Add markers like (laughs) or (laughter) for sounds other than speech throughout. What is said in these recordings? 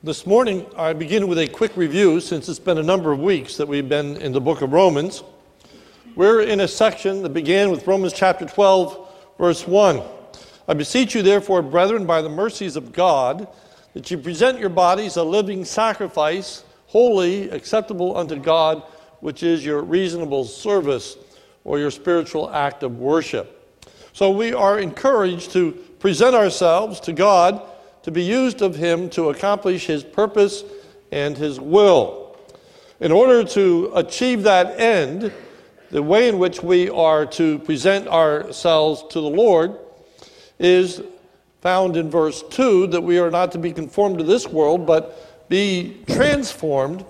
This morning, I begin with a quick review since it's been a number of weeks that we've been in the book of Romans. We're in a section that began with Romans chapter 12, verse 1. I beseech you, therefore, brethren, by the mercies of God, that you present your bodies a living sacrifice, holy, acceptable unto God, which is your reasonable service or your spiritual act of worship. So we are encouraged to present ourselves to God to be used of Him to accomplish His purpose and His will. In order to achieve that end, the way in which we are to present ourselves to the Lord is found in verse 2 that we are not to be conformed to this world, but be transformed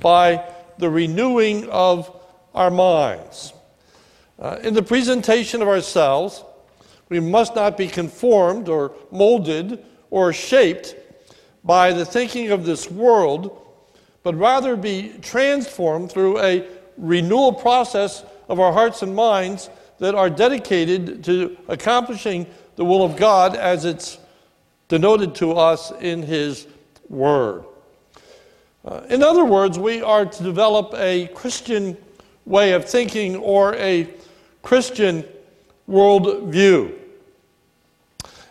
by the renewing of our minds. Uh, in the presentation of ourselves, we must not be conformed or molded or shaped by the thinking of this world, but rather be transformed through a renewal process of our hearts and minds that are dedicated to accomplishing the will of God as it's denoted to us in His Word. Uh, in other words, we are to develop a Christian way of thinking or a Christian worldview.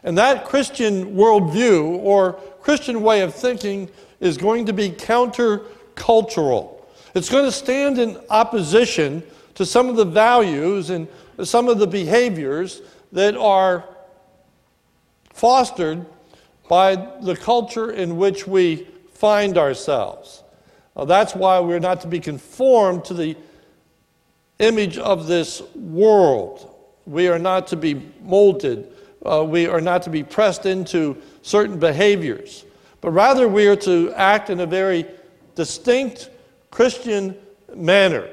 And that Christian worldview or Christian way of thinking is going to be countercultural. It's going to stand in opposition to some of the values and some of the behaviors that are fostered by the culture in which we find ourselves. Now, that's why we're not to be conformed to the image of this world. We are not to be molded. Uh, we are not to be pressed into certain behaviors, but rather we are to act in a very distinct Christian manner.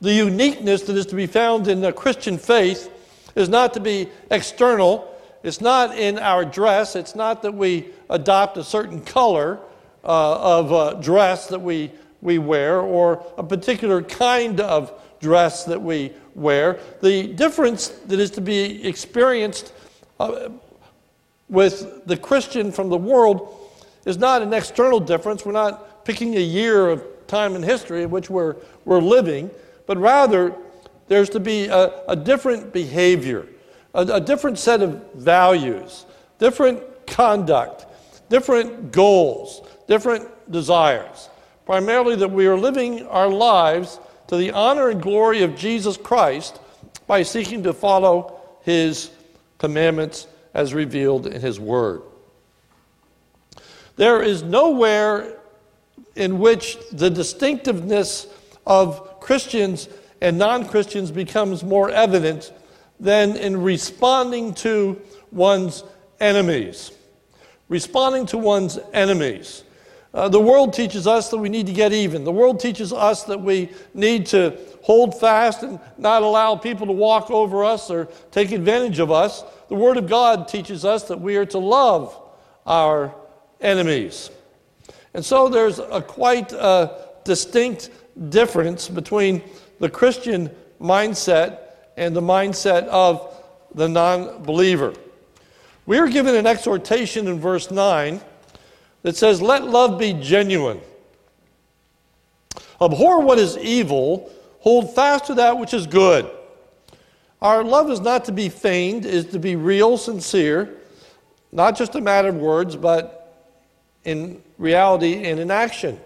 The uniqueness that is to be found in the Christian faith is not to be external. It's not in our dress. It's not that we adopt a certain color uh, of uh, dress that we, we wear or a particular kind of dress that we wear. The difference that is to be experienced uh, with the Christian from the world is not an external difference. We're not picking a year of time in history in which we're, we're living, but rather there's to be a, a different behavior, a, a different set of values, different conduct, different goals, different desires. Primarily, that we are living our lives to the honor and glory of Jesus Christ by seeking to follow his commandments as revealed in his word. There is nowhere in which the distinctiveness of Christians and non Christians becomes more evident than in responding to one's enemies. Responding to one's enemies. Uh, the world teaches us that we need to get even. The world teaches us that we need to hold fast and not allow people to walk over us or take advantage of us. The Word of God teaches us that we are to love our enemies. And so there's a quite uh, distinct difference between the Christian mindset and the mindset of the non believer. We are given an exhortation in verse 9 that says, Let love be genuine. Abhor what is evil, hold fast to that which is good. Our love is not to be feigned, is to be real, sincere, not just a matter of words, but in reality and in action.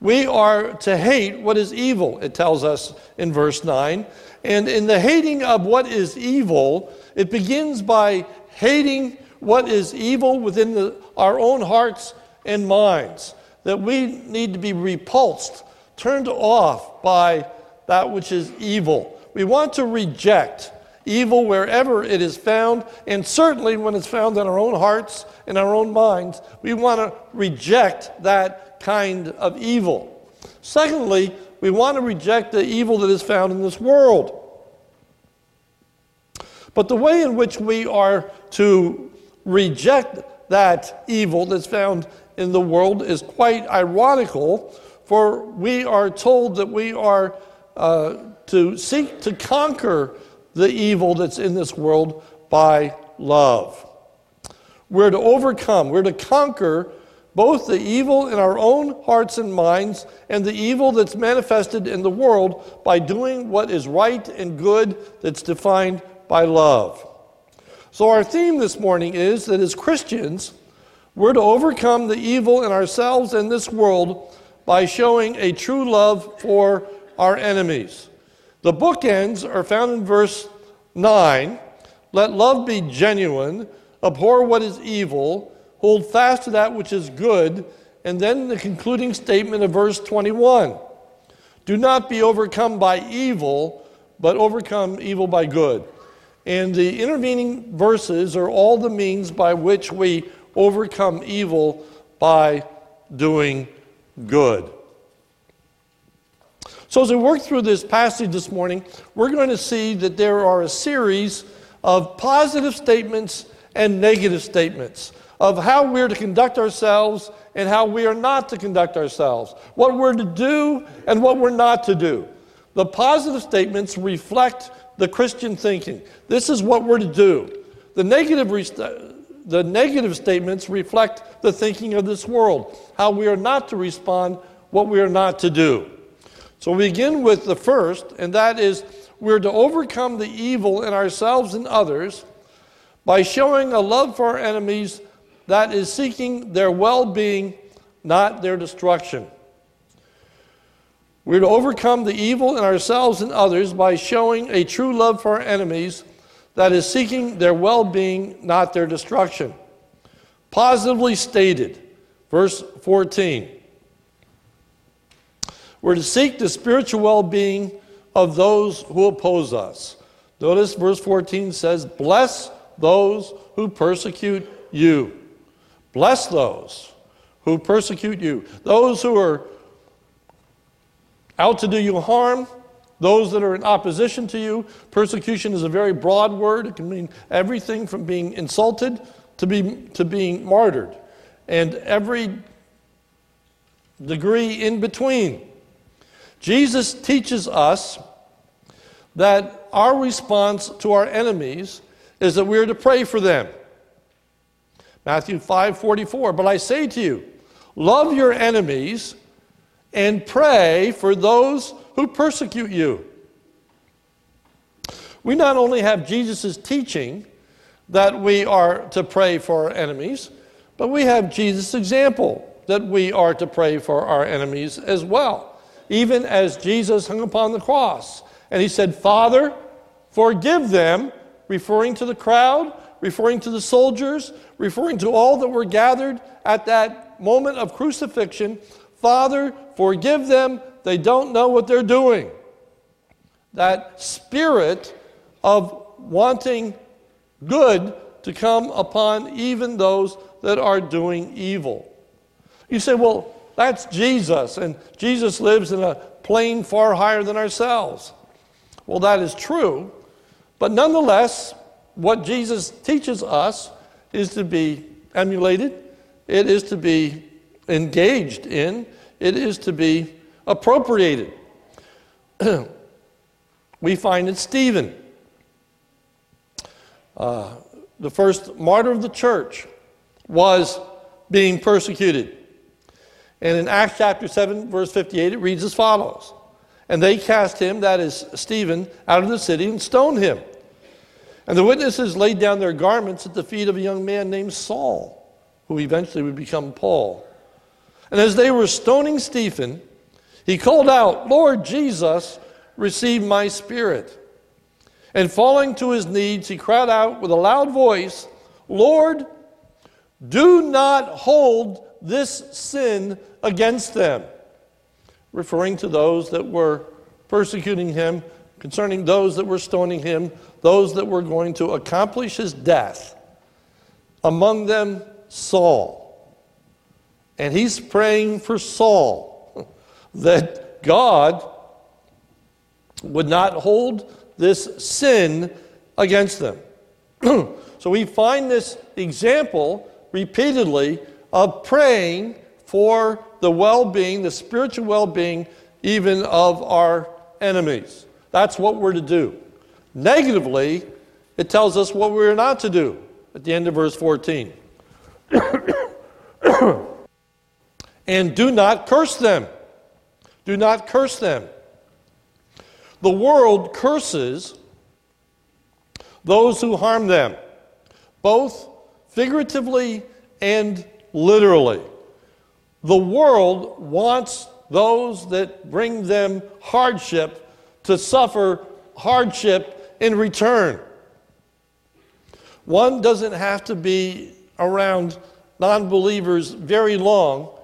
We are to hate what is evil, it tells us in verse 9. And in the hating of what is evil, it begins by hating what is evil within the, our own hearts and minds, that we need to be repulsed, turned off by that which is evil. We want to reject evil wherever it is found, and certainly when it's found in our own hearts and our own minds, we want to reject that kind of evil. Secondly, we want to reject the evil that is found in this world. But the way in which we are to reject that evil that's found in the world is quite ironical, for we are told that we are uh, to seek to conquer the evil that's in this world by love. We're to overcome, we're to conquer both the evil in our own hearts and minds and the evil that's manifested in the world by doing what is right and good that's defined by love. So, our theme this morning is that as Christians, we're to overcome the evil in ourselves and this world by showing a true love for our enemies. The bookends are found in verse 9. Let love be genuine, abhor what is evil, hold fast to that which is good. And then the concluding statement of verse 21 Do not be overcome by evil, but overcome evil by good. And the intervening verses are all the means by which we overcome evil by doing good. So, as we work through this passage this morning, we're going to see that there are a series of positive statements and negative statements of how we're to conduct ourselves and how we are not to conduct ourselves, what we're to do and what we're not to do. The positive statements reflect the Christian thinking. This is what we're to do. The negative, the negative statements reflect the thinking of this world, how we are not to respond, what we are not to do. So we begin with the first, and that is we're to overcome the evil in ourselves and others by showing a love for our enemies that is seeking their well being, not their destruction. We're to overcome the evil in ourselves and others by showing a true love for our enemies that is seeking their well being, not their destruction. Positively stated, verse 14. We're to seek the spiritual well being of those who oppose us. Notice verse 14 says, Bless those who persecute you. Bless those who persecute you. Those who are out to do you harm, those that are in opposition to you. Persecution is a very broad word. It can mean everything from being insulted to, be, to being martyred, and every degree in between. Jesus teaches us that our response to our enemies is that we are to pray for them. Matthew 5 44. But I say to you, love your enemies and pray for those who persecute you. We not only have Jesus' teaching that we are to pray for our enemies, but we have Jesus' example that we are to pray for our enemies as well, even as Jesus hung upon the cross. And he said, Father, forgive them, referring to the crowd, referring to the soldiers, referring to all that were gathered at that moment of crucifixion. Father, forgive them. They don't know what they're doing. That spirit of wanting good to come upon even those that are doing evil. You say, well, that's Jesus, and Jesus lives in a plane far higher than ourselves. Well, that is true, but nonetheless, what Jesus teaches us is to be emulated, it is to be engaged in, it is to be appropriated. (clears throat) we find in Stephen, uh, the first martyr of the church, was being persecuted. And in Acts chapter 7, verse 58, it reads as follows And they cast him, that is Stephen, out of the city and stoned him. And the witnesses laid down their garments at the feet of a young man named Saul, who eventually would become Paul. And as they were stoning Stephen, he called out, Lord Jesus, receive my spirit. And falling to his knees, he cried out with a loud voice, Lord, do not hold this sin against them. Referring to those that were persecuting him, concerning those that were stoning him, those that were going to accomplish his death. Among them, Saul. And he's praying for Saul (laughs) that God would not hold this sin against them. (clears throat) so we find this example repeatedly of praying for the well being, the spiritual well being, even of our enemies. That's what we're to do. Negatively, it tells us what we're not to do at the end of verse 14. (clears throat) And do not curse them. Do not curse them. The world curses those who harm them, both figuratively and literally. The world wants those that bring them hardship to suffer hardship in return. One doesn't have to be around non believers very long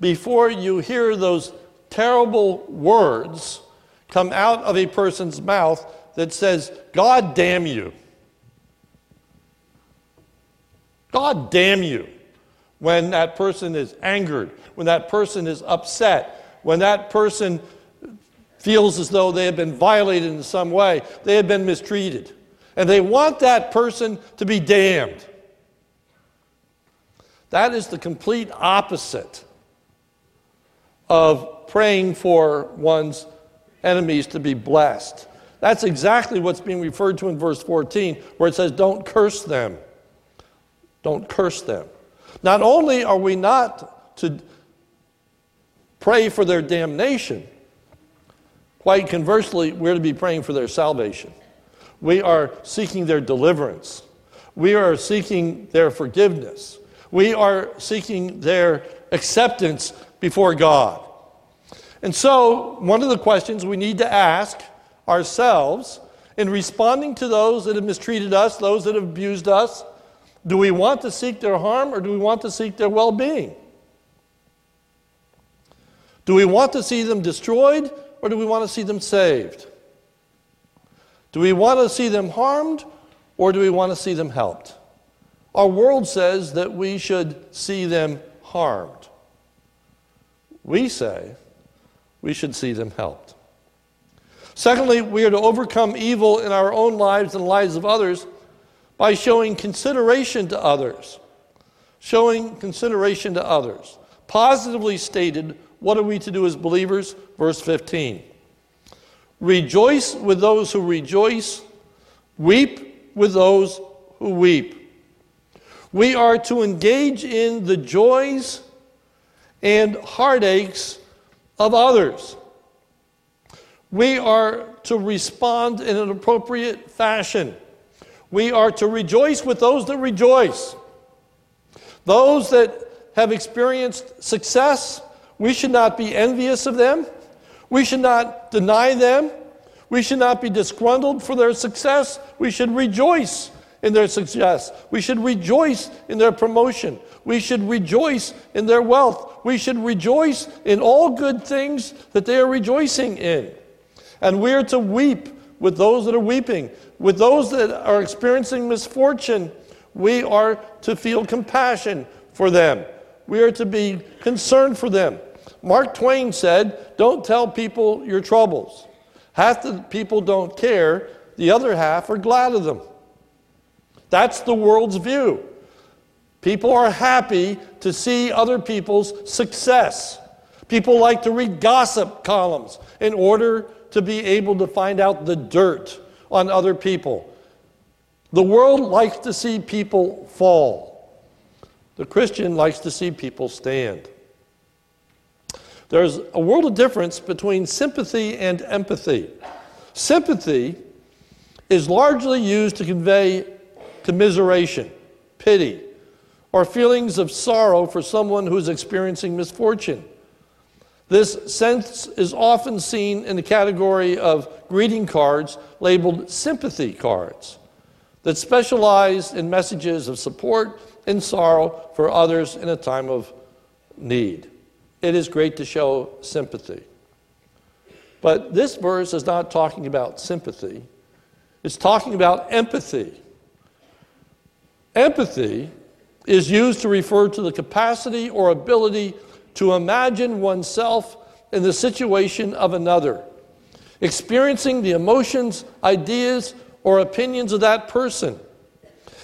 before you hear those terrible words come out of a person's mouth that says, God damn you. God damn you. When that person is angered, when that person is upset, when that person feels as though they have been violated in some way, they have been mistreated. And they want that person to be damned. That is the complete opposite of praying for one's enemies to be blessed. That's exactly what's being referred to in verse 14, where it says, Don't curse them. Don't curse them. Not only are we not to pray for their damnation, quite conversely, we're to be praying for their salvation. We are seeking their deliverance. We are seeking their forgiveness. We are seeking their acceptance before God. And so, one of the questions we need to ask ourselves in responding to those that have mistreated us, those that have abused us, do we want to seek their harm or do we want to seek their well being? Do we want to see them destroyed or do we want to see them saved? Do we want to see them harmed or do we want to see them helped? Our world says that we should see them harmed. We say we should see them helped. Secondly, we are to overcome evil in our own lives and the lives of others by showing consideration to others. Showing consideration to others. Positively stated, what are we to do as believers? Verse 15. Rejoice with those who rejoice, weep with those who weep. We are to engage in the joys and heartaches of others. We are to respond in an appropriate fashion. We are to rejoice with those that rejoice. Those that have experienced success, we should not be envious of them. We should not deny them. We should not be disgruntled for their success. We should rejoice in their success. We should rejoice in their promotion. We should rejoice in their wealth. We should rejoice in all good things that they are rejoicing in. And we are to weep with those that are weeping. With those that are experiencing misfortune, we are to feel compassion for them. We are to be concerned for them. Mark Twain said, Don't tell people your troubles. Half the people don't care, the other half are glad of them. That's the world's view. People are happy to see other people's success. People like to read gossip columns in order to be able to find out the dirt on other people. The world likes to see people fall. The Christian likes to see people stand. There's a world of difference between sympathy and empathy. Sympathy is largely used to convey commiseration, pity, or feelings of sorrow for someone who is experiencing misfortune. This sense is often seen in the category of greeting cards labeled sympathy cards that specialize in messages of support and sorrow for others in a time of need. It is great to show sympathy. But this verse is not talking about sympathy, it's talking about empathy. Empathy is used to refer to the capacity or ability to imagine oneself in the situation of another, experiencing the emotions, ideas, or opinions of that person.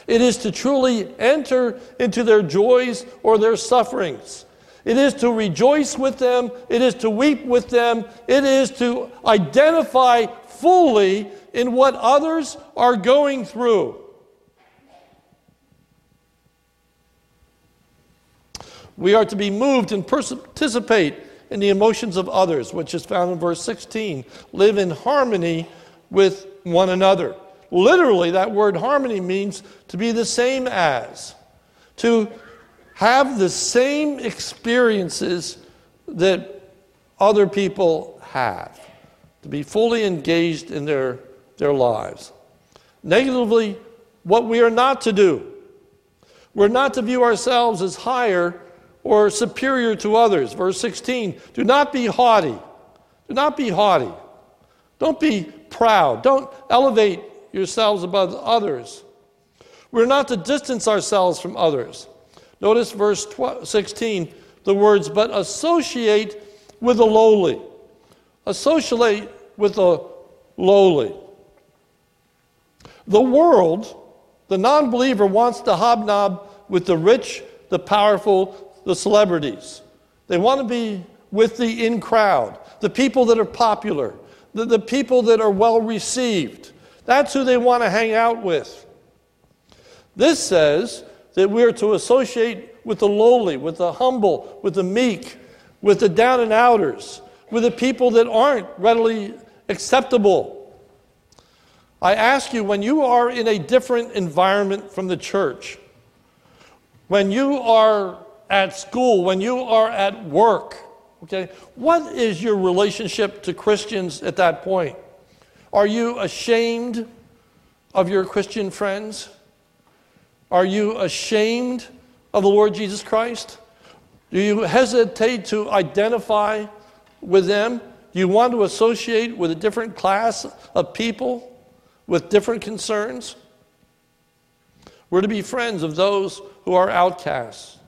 It is to truly enter into their joys or their sufferings. It is to rejoice with them. It is to weep with them. It is to identify fully in what others are going through. We are to be moved and participate in the emotions of others, which is found in verse 16. Live in harmony with one another. Literally, that word harmony means to be the same as, to have the same experiences that other people have, to be fully engaged in their, their lives. Negatively, what we are not to do. We're not to view ourselves as higher or superior to others. Verse 16 do not be haughty. Do not be haughty. Don't be proud. Don't elevate yourselves above others. We're not to distance ourselves from others. Notice verse 16, the words, but associate with the lowly. Associate with the lowly. The world, the non believer, wants to hobnob with the rich, the powerful, the celebrities. They want to be with the in crowd, the people that are popular, the, the people that are well received. That's who they want to hang out with. This says that we are to associate with the lowly, with the humble, with the meek, with the down and outers, with the people that aren't readily acceptable. I ask you, when you are in a different environment from the church, when you are at school, when you are at work, okay, what is your relationship to Christians at that point? Are you ashamed of your Christian friends? Are you ashamed of the Lord Jesus Christ? Do you hesitate to identify with them? Do you want to associate with a different class of people with different concerns? We're to be friends of those who are outcasts.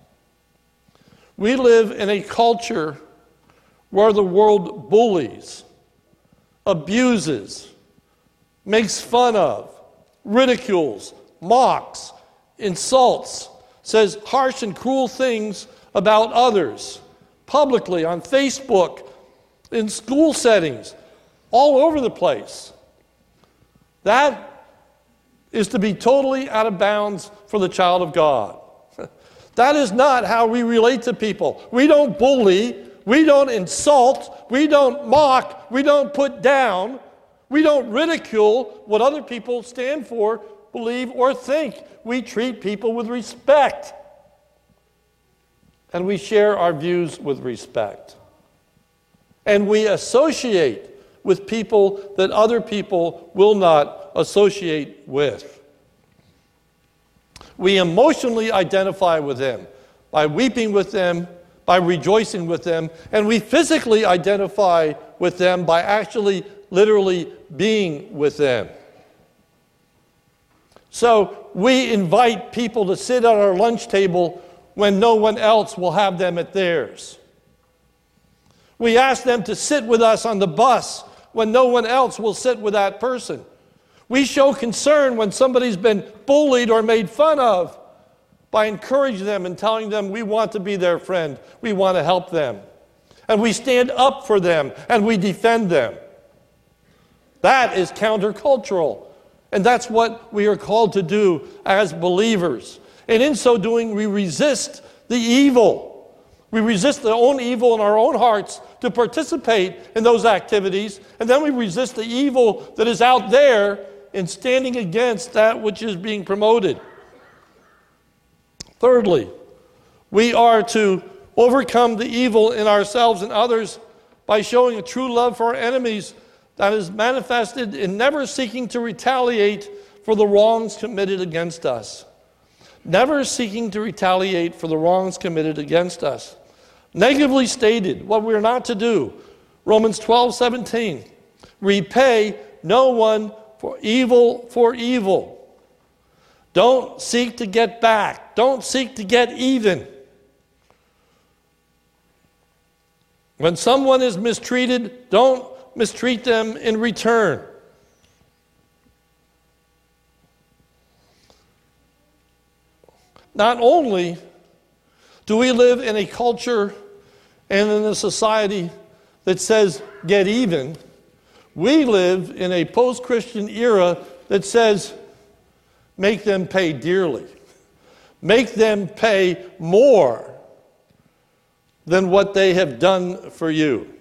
We live in a culture where the world bullies, abuses, makes fun of, ridicules, mocks, insults, says harsh and cruel things about others publicly on Facebook, in school settings, all over the place. That is to be totally out of bounds for the child of God. That is not how we relate to people. We don't bully, we don't insult, we don't mock, we don't put down. We don't ridicule what other people stand for, believe, or think. We treat people with respect. And we share our views with respect. And we associate with people that other people will not associate with. We emotionally identify with them by weeping with them, by rejoicing with them, and we physically identify with them by actually literally being with them. So we invite people to sit at our lunch table when no one else will have them at theirs. We ask them to sit with us on the bus when no one else will sit with that person. We show concern when somebody's been bullied or made fun of by encouraging them and telling them we want to be their friend, we want to help them. And we stand up for them and we defend them. That is countercultural. And that's what we are called to do as believers. And in so doing, we resist the evil. We resist the own evil in our own hearts to participate in those activities. And then we resist the evil that is out there in standing against that which is being promoted. Thirdly, we are to overcome the evil in ourselves and others by showing a true love for our enemies that is manifested in never seeking to retaliate for the wrongs committed against us. Never seeking to retaliate for the wrongs committed against us. Negatively stated, what we're not to do. Romans 12, 17. Repay no one for evil for evil. Don't seek to get back. Don't seek to get even. When someone is mistreated, don't mistreat them in return. Not only do we live in a culture and in a society that says get even, we live in a post Christian era that says make them pay dearly, make them pay more. than what they have done for you,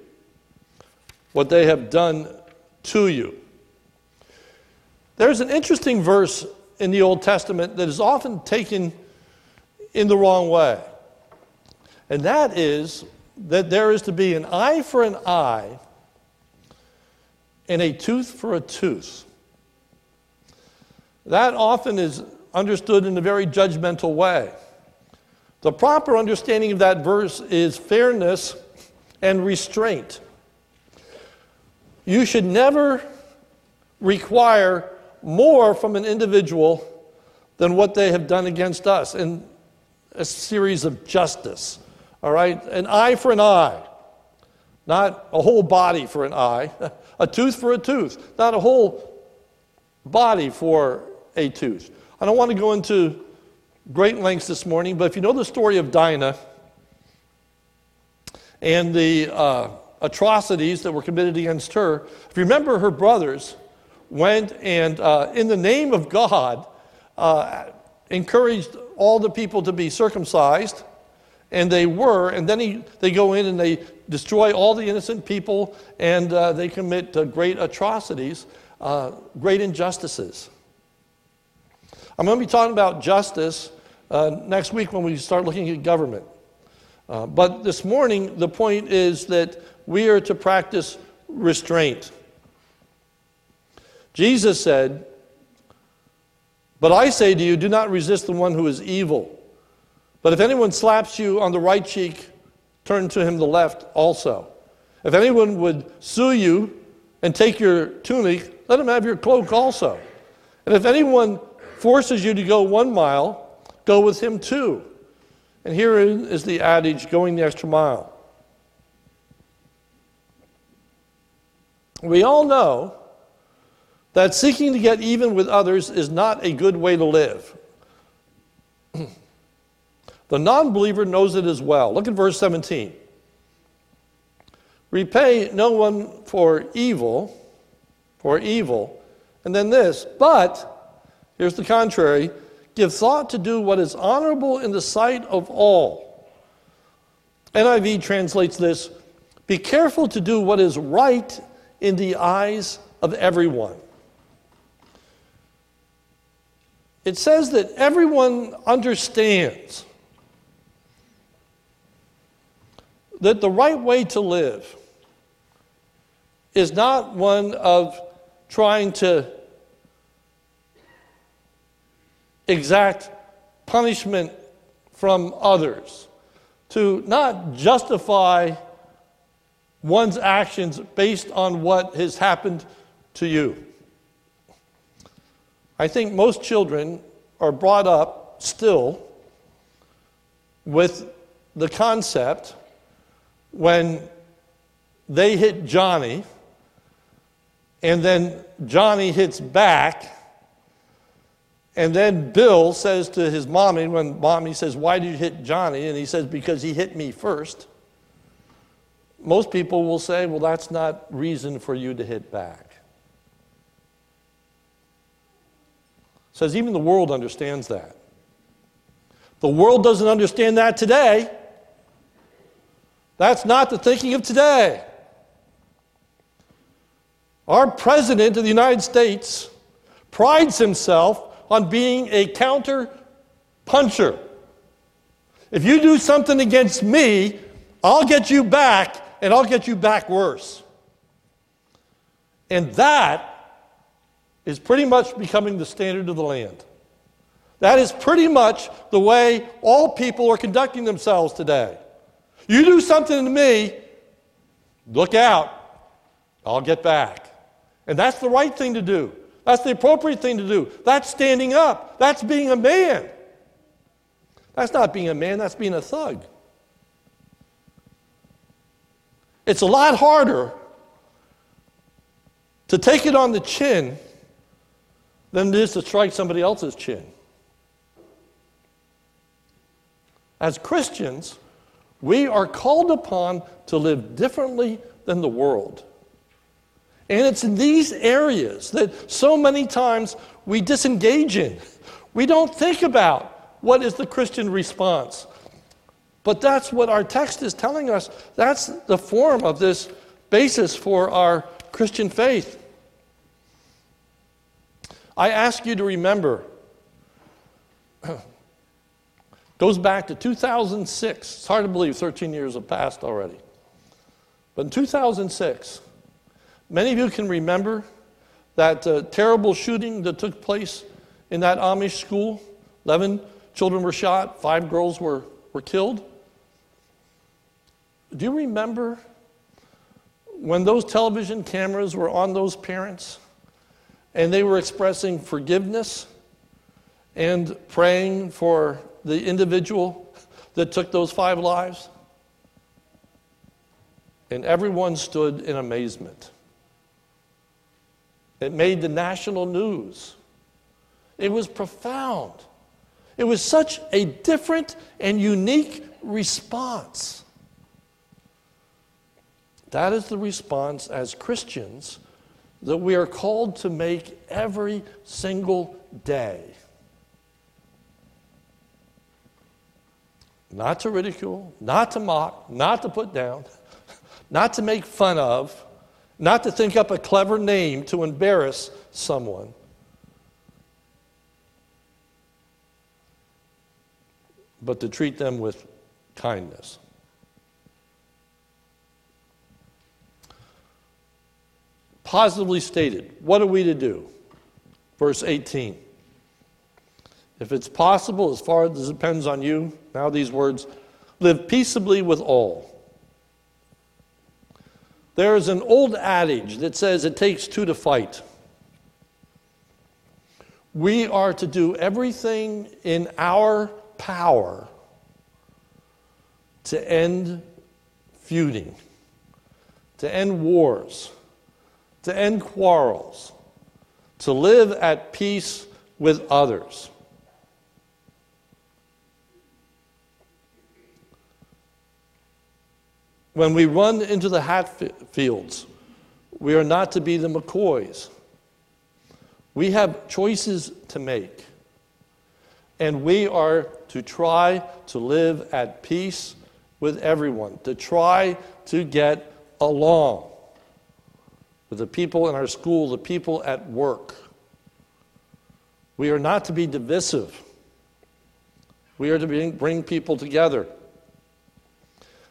what they have done to you. There's an interesting verse in the Old Testament that is often taken in the wrong way. And that is that there is to be an eye for an eye and a tooth for a tooth. That often is understood in a very judgmental way. The proper understanding of that verse is fairness and restraint. You should never require more from an individual than what they have done against us in a series of justice. All right? An eye for an eye, not a whole body for an eye, (laughs) a tooth for a tooth, not a whole body for a tooth. I don't want to go into great lengths this morning, but if you know the story of Dinah and the uh, atrocities that were committed against her, if you remember her brothers went and, uh, in the name of God, uh, encouraged all the people to be circumcised, and they were, and then he, they go in and they destroy all the innocent people, and uh, they commit uh, great atrocities, uh, great injustices. I'm going to be talking about justice uh, next week when we start looking at government. Uh, but this morning, the point is that we are to practice restraint. Jesus said, But I say to you, do not resist the one who is evil. But if anyone slaps you on the right cheek, turn to him the left also. If anyone would sue you and take your tunic, let him have your cloak also. And if anyone forces you to go one mile, go with him two. And here is the adage going the extra mile. We all know that seeking to get even with others is not a good way to live. The non believer knows it as well. Look at verse 17. Repay no one for evil, for evil. And then this, but Here's the contrary give thought to do what is honorable in the sight of all. NIV translates this be careful to do what is right in the eyes of everyone. It says that everyone understands that the right way to live is not one of trying to exact punishment from others, to not justify one's actions based on what has happened to you. I think most children are brought up still with the concept when they hit Johnny and then Johnny hits back and then Bill says to his mommy, when mommy says, Why did you hit Johnny? And he says, Because he hit me first. Most people will say, Well, that's not reason for you to hit back. Says even the world understands that. The world doesn't understand that today. That's not the thinking of today. Our president of the United States prides himself on being a counter puncher. If you do something against me, I'll get you back, and I'll get you back worse. And that is pretty much becoming the standard of the land. That is pretty much the way all people are conducting themselves today. You do something to me, look out, I'll get back. And that's the right thing to do. That's the appropriate thing to do. That's standing up. That's being a man. That's not being a man, that's being a thug. It's a lot harder to take it on the chin than it is to strike somebody else's chin. As Christians, we are called upon to live differently than the world. And it's in these areas that so many times we disengage in. We don't think about what is the Christian response. But that's what our text is telling us. That's the form of this basis for our Christian faith. I ask you to remember, (clears throat) goes back to 2006. It's hard to believe 13 years have passed already. But in 2006, many of you can remember that uh, terrible shooting that took place in that Amish school. 11 children were shot, five girls were, were killed. Do you remember when those television cameras were on those parents and they were expressing forgiveness and praying for the individual that took those five lives? And everyone stood in amazement. It made the national news. It was profound. It was such a different and unique response. That is the response as Christians that we are called to make every single day. Not to ridicule, not to mock, not to put down, (laughs) not to make fun of, not to think up a clever name to embarrass someone. But to treat them with kindness. positively stated. What are we to do? Verse 18. If it's possible, as far as it depends on you, now these words live peaceably with all. There is an old adage that says it takes two to fight. We are to do everything in our power to end feuding, to end wars, to end quarrels, to live at peace with others. When we run into the Hatfields, we are not to be the McCoys. We have choices to make. And we are to try to live at peace with everyone, to try to get along with the people in our school, the people at work. We are not to be divisive. We are to bring, bring people together.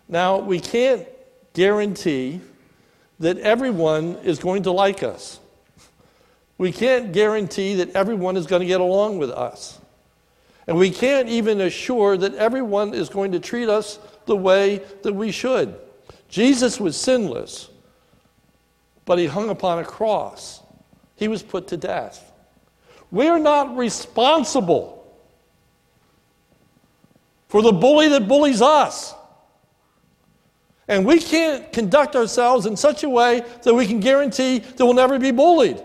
Now, we can't guarantee that everyone is going to like us. We can't guarantee that everyone is going to get along with us. And we can't even assure that everyone is going to treat us the way that we should. Jesus was sinless but he hung upon a cross. He was put to death. We're not responsible for the bully that bullies us. And we can't conduct ourselves in such a way that we can guarantee that we'll never be bullied.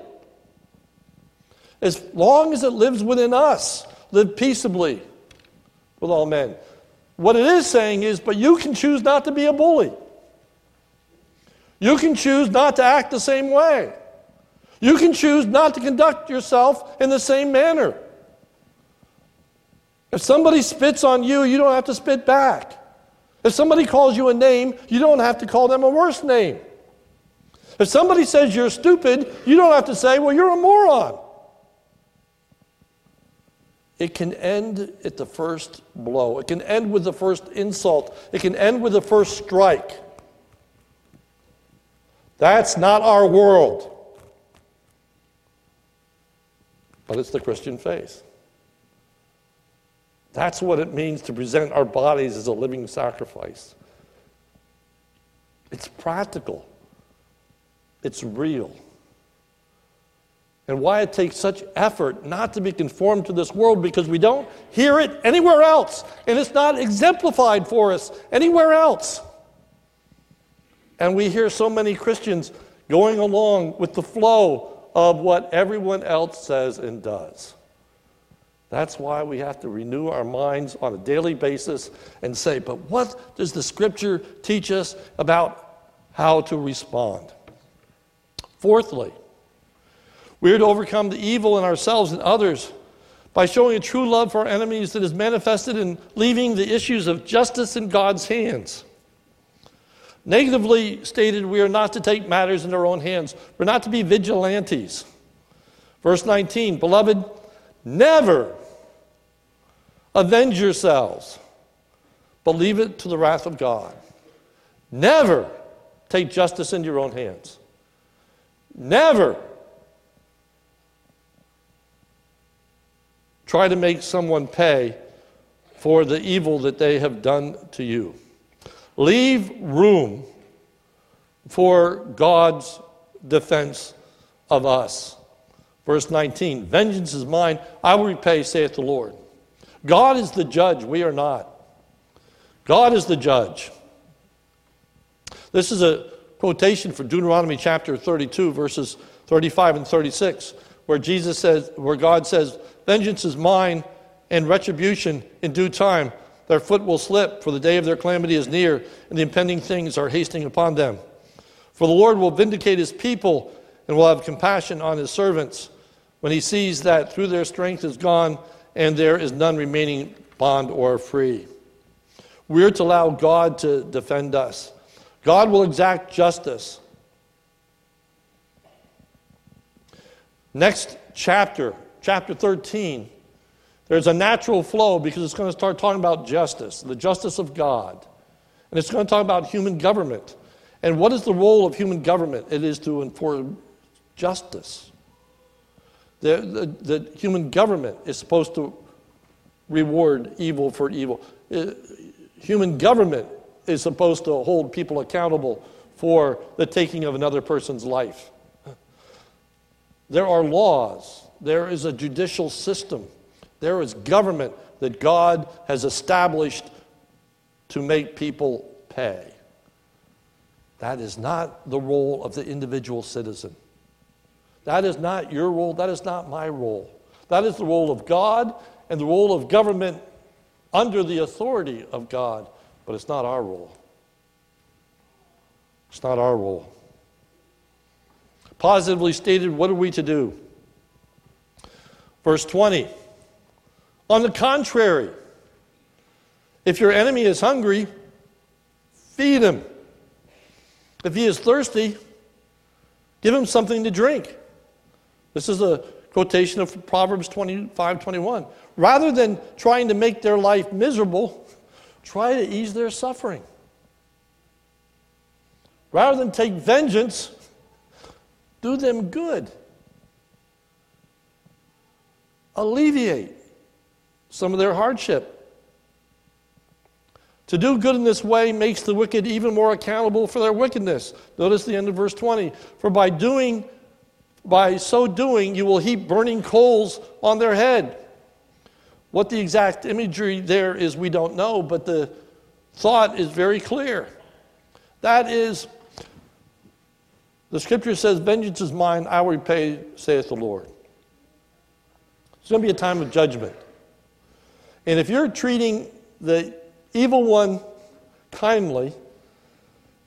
As long as it lives within us, live peaceably with all men. What it is saying is, but you can choose not to be a bully. You can choose not to act the same way. You can choose not to conduct yourself in the same manner. If somebody spits on you, you don't have to spit back. If somebody calls you a name, you don't have to call them a worse name. If somebody says you're stupid, you don't have to say, well, you're a moron. It can end at the first blow. It can end with the first insult. It can end with the first strike. That's not our world. But it's the Christian faith. That's what it means to present our bodies as a living sacrifice. It's practical, it's real. And why it takes such effort not to be conformed to this world because we don't hear it anywhere else, and it's not exemplified for us anywhere else. And we hear so many Christians going along with the flow of what everyone else says and does. That's why we have to renew our minds on a daily basis and say, but what does the scripture teach us about how to respond? Fourthly, we are to overcome the evil in ourselves and others by showing a true love for our enemies that is manifested in leaving the issues of justice in God's hands. Negatively stated, we are not to take matters in our own hands. We're not to be vigilantes. Verse 19, beloved, never avenge yourselves, but leave it to the wrath of God. Never take justice into your own hands. Never try to make someone pay for the evil that they have done to you. Leave room for God's defense of us. Verse 19 Vengeance is mine, I will repay, saith the Lord. God is the judge, we are not. God is the judge. This is a quotation from Deuteronomy chapter 32, verses 35 and 36, where Jesus says, where God says, Vengeance is mine and retribution in due time. Their foot will slip, for the day of their calamity is near, and the impending things are hastening upon them. For the Lord will vindicate his people and will have compassion on his servants when he sees that through their strength is gone and there is none remaining bond or free. We're to allow God to defend us. God will exact justice. Next chapter, chapter 13, there's a natural flow because it's going to start talking about justice, the justice of God. And it's going to talk about human government. And what is the role of human government? It is to enforce justice. The, the, the human government is supposed to reward evil for evil. Uh, human government is supposed to hold people accountable for the taking of another person's life. There are laws, there is a judicial system there is government that God has established to make people pay. That is not the role of the individual citizen. That is not your role. That is not my role. That is the role of God and the role of government under the authority of God, but it's not our role. It's not our role. Positively stated, what are we to do? Verse 20 on the contrary, if your enemy is hungry, feed him. If he is thirsty, give him something to drink. This is a quotation of Proverbs 25 21. Rather than trying to make their life miserable, try to ease their suffering. Rather than take vengeance, do them good. Alleviate some of their hardship. To do good in this way makes the wicked even more accountable for their wickedness. Notice the end of verse 20. For by doing, by so doing, you will heap burning coals on their head. What the exact imagery there is, we don't know, but the thought is very clear. That is, the scripture says, Vengeance is mine, I will repay, saith the Lord. It's going to be a time of judgment. And if you're treating the evil one kindly,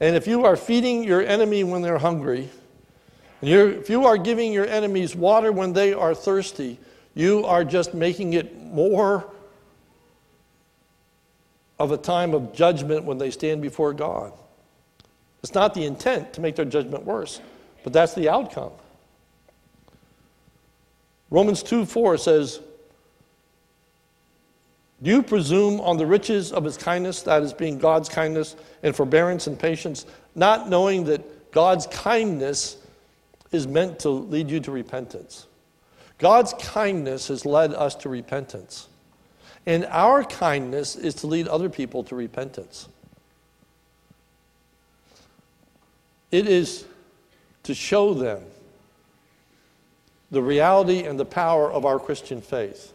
and if you are feeding your enemy when they're hungry, if you are giving your enemies water when they are thirsty, you are just making it more of a time of judgment when they stand before God. It's not the intent to make their judgment worse, but that's the outcome. Romans 2 4 says, do you presume on the riches of his kindness, that is, being God's kindness and forbearance and patience, not knowing that God's kindness is meant to lead you to repentance? God's kindness has led us to repentance. And our kindness is to lead other people to repentance. It is to show them the reality and the power of our Christian faith.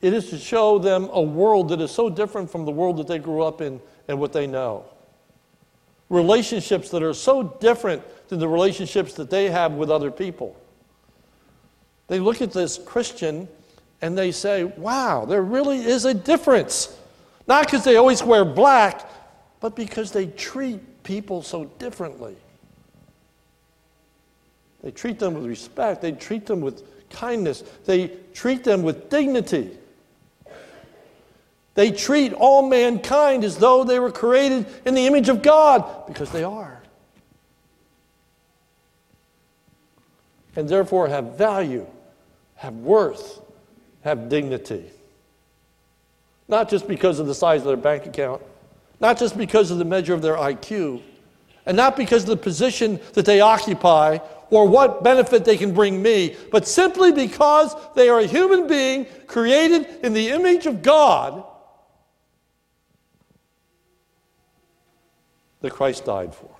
It is to show them a world that is so different from the world that they grew up in and what they know. Relationships that are so different than the relationships that they have with other people. They look at this Christian and they say, wow, there really is a difference. Not because they always wear black, but because they treat people so differently. They treat them with respect, they treat them with kindness. They treat them with dignity. They treat all mankind as though they were created in the image of God, because they are. And therefore have value, have worth, have dignity. Not just because of the size of their bank account, not just because of the measure of their IQ, and not because of the position that they occupy or what benefit they can bring me, but simply because they are a human being created in the image of God that Christ died for.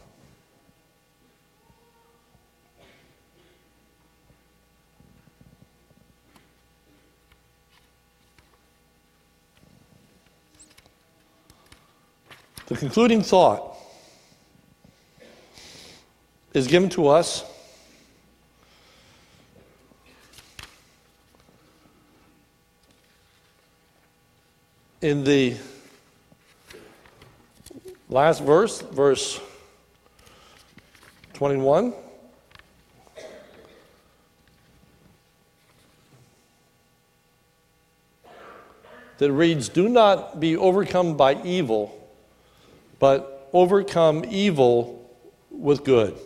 The concluding thought is given to us in the Last verse, verse 21. That reads, Do not be overcome by evil, but overcome evil with good.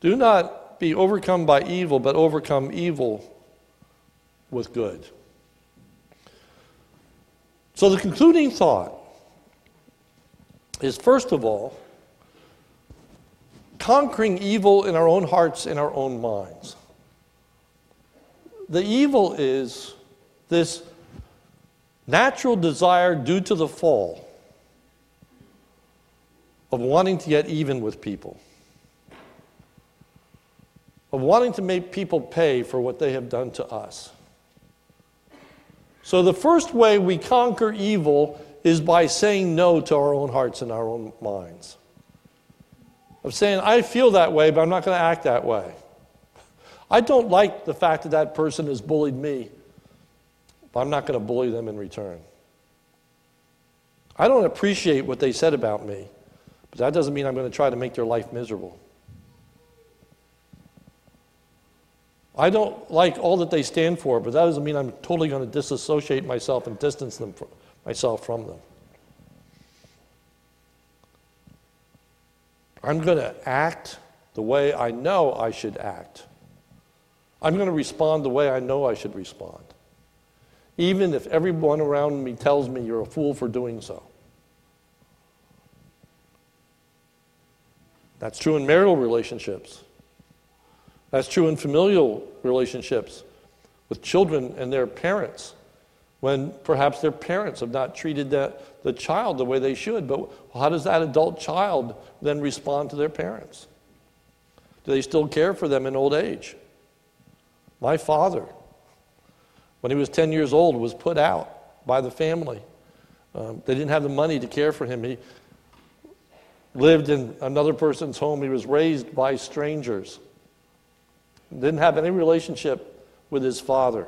Do not be overcome by evil, but overcome evil with good. So the concluding thought is first of all, conquering evil in our own hearts and our own minds. The evil is this natural desire due to the fall of wanting to get even with people, of wanting to make people pay for what they have done to us. So, the first way we conquer evil is by saying no to our own hearts and our own minds. Of saying, I feel that way, but I'm not going to act that way. I don't like the fact that that person has bullied me, but I'm not going to bully them in return. I don't appreciate what they said about me, but that doesn't mean I'm going to try to make their life miserable. I don't like all that they stand for, but that doesn't mean I'm totally going to disassociate myself and distance them from, myself from them. I'm going to act the way I know I should act. I'm going to respond the way I know I should respond, even if everyone around me tells me you're a fool for doing so. That's true in marital relationships. That's true in familial relationships with children and their parents when perhaps their parents have not treated the, the child the way they should. But how does that adult child then respond to their parents? Do they still care for them in old age? My father, when he was 10 years old, was put out by the family. Um, they didn't have the money to care for him. He lived in another person's home. He was raised by strangers. Didn't have any relationship with his father.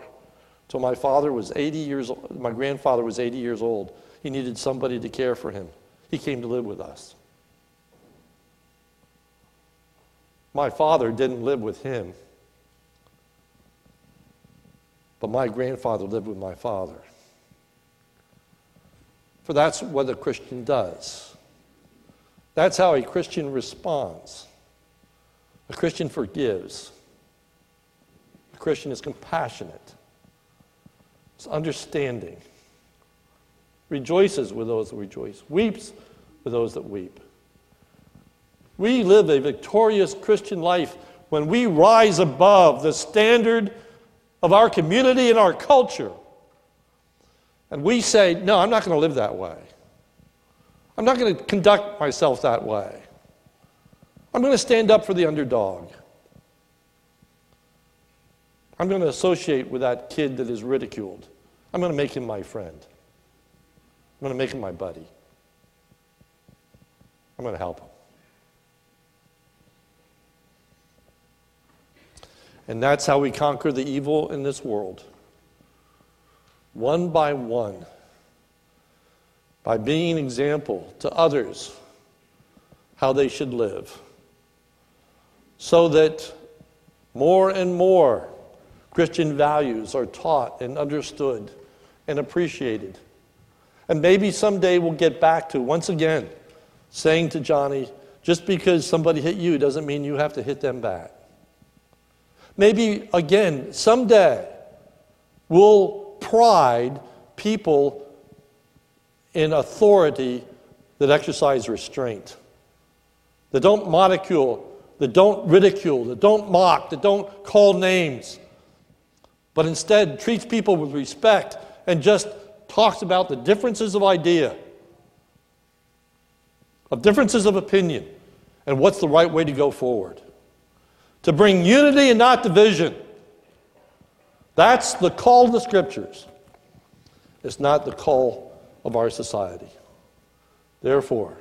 So my father was 80 years old, my grandfather was 80 years old. He needed somebody to care for him. He came to live with us. My father didn't live with him, but my grandfather lived with my father. For that's what a Christian does. That's how a Christian responds. A Christian forgives. A Christian is compassionate. It's understanding. Rejoices with those that rejoice, weeps with those that weep. We live a victorious Christian life when we rise above the standard of our community and our culture. And we say, no, I'm not going to live that way. I'm not going to conduct myself that way. I'm going to stand up for the underdog. I'm going to associate with that kid that is ridiculed. I'm going to make him my friend. I'm going to make him my buddy. I'm going to help him. And that's how we conquer the evil in this world. One by one. By being an example to others how they should live. So that more and more Christian values are taught and understood and appreciated. And maybe someday we'll get back to once again saying to Johnny, just because somebody hit you doesn't mean you have to hit them back. Maybe again, someday, we'll pride people in authority that exercise restraint, that don't ridicule, that don't ridicule, that don't mock, that don't call names, but instead treats people with respect and just talks about the differences of idea, of differences of opinion, and what's the right way to go forward. To bring unity and not division. That's the call of the scriptures. It's not the call of our society. Therefore,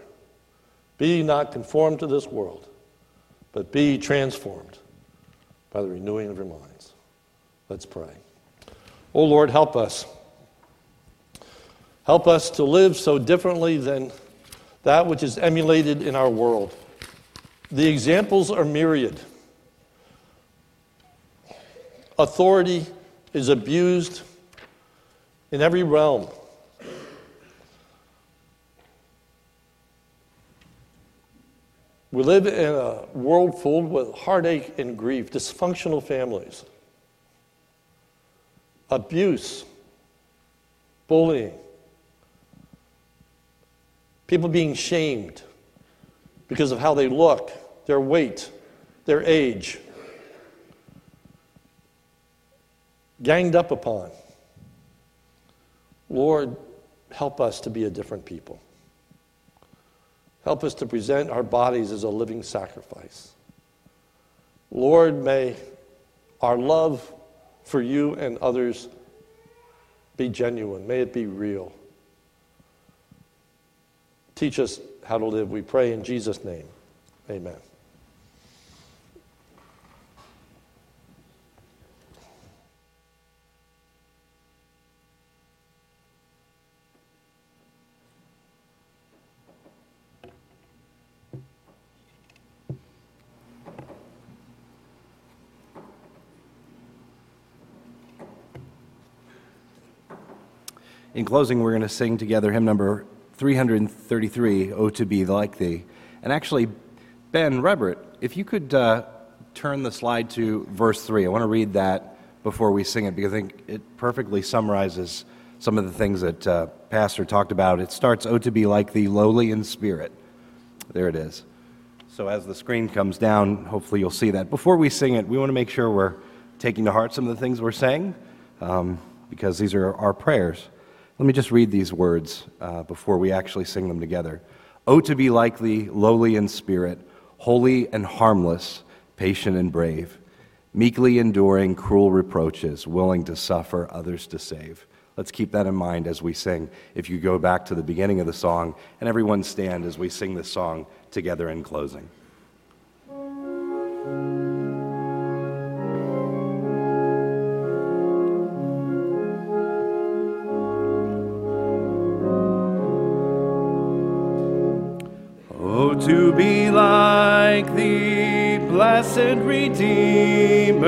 be not conformed to this world, but be transformed by the renewing of your minds. Let's pray. Oh Lord, help us. Help us to live so differently than that which is emulated in our world. The examples are myriad. Authority is abused in every realm. We live in a world filled with heartache and grief, dysfunctional families, abuse, bullying, people being shamed because of how they look, their weight, their age, ganged up upon. Lord, help us to be a different people. Help us to present our bodies as a living sacrifice. Lord, may our love for you and others be genuine. May it be real. Teach us how to live, we pray in Jesus' name. Amen. In closing, we're going to sing together hymn number 333, Oh to Be Like Thee. And actually, Ben Rebert, if you could uh, turn the slide to verse 3, I want to read that before we sing it because I think it perfectly summarizes some of the things that uh, Pastor talked about. It starts, Oh to be like thee, lowly in spirit. There it is. So as the screen comes down, hopefully you'll see that. Before we sing it, we want to make sure we're taking to heart some of the things we're saying um, because these are our prayers. Let me just read these words uh, before we actually sing them together. Oh, to be like thee, lowly in spirit, holy and harmless, patient and brave, meekly enduring cruel reproaches, willing to suffer, others to save. Let's keep that in mind as we sing. If you go back to the beginning of the song, and everyone stand as we sing this song together in closing. Oh, to be like thee, blessed Redeemer.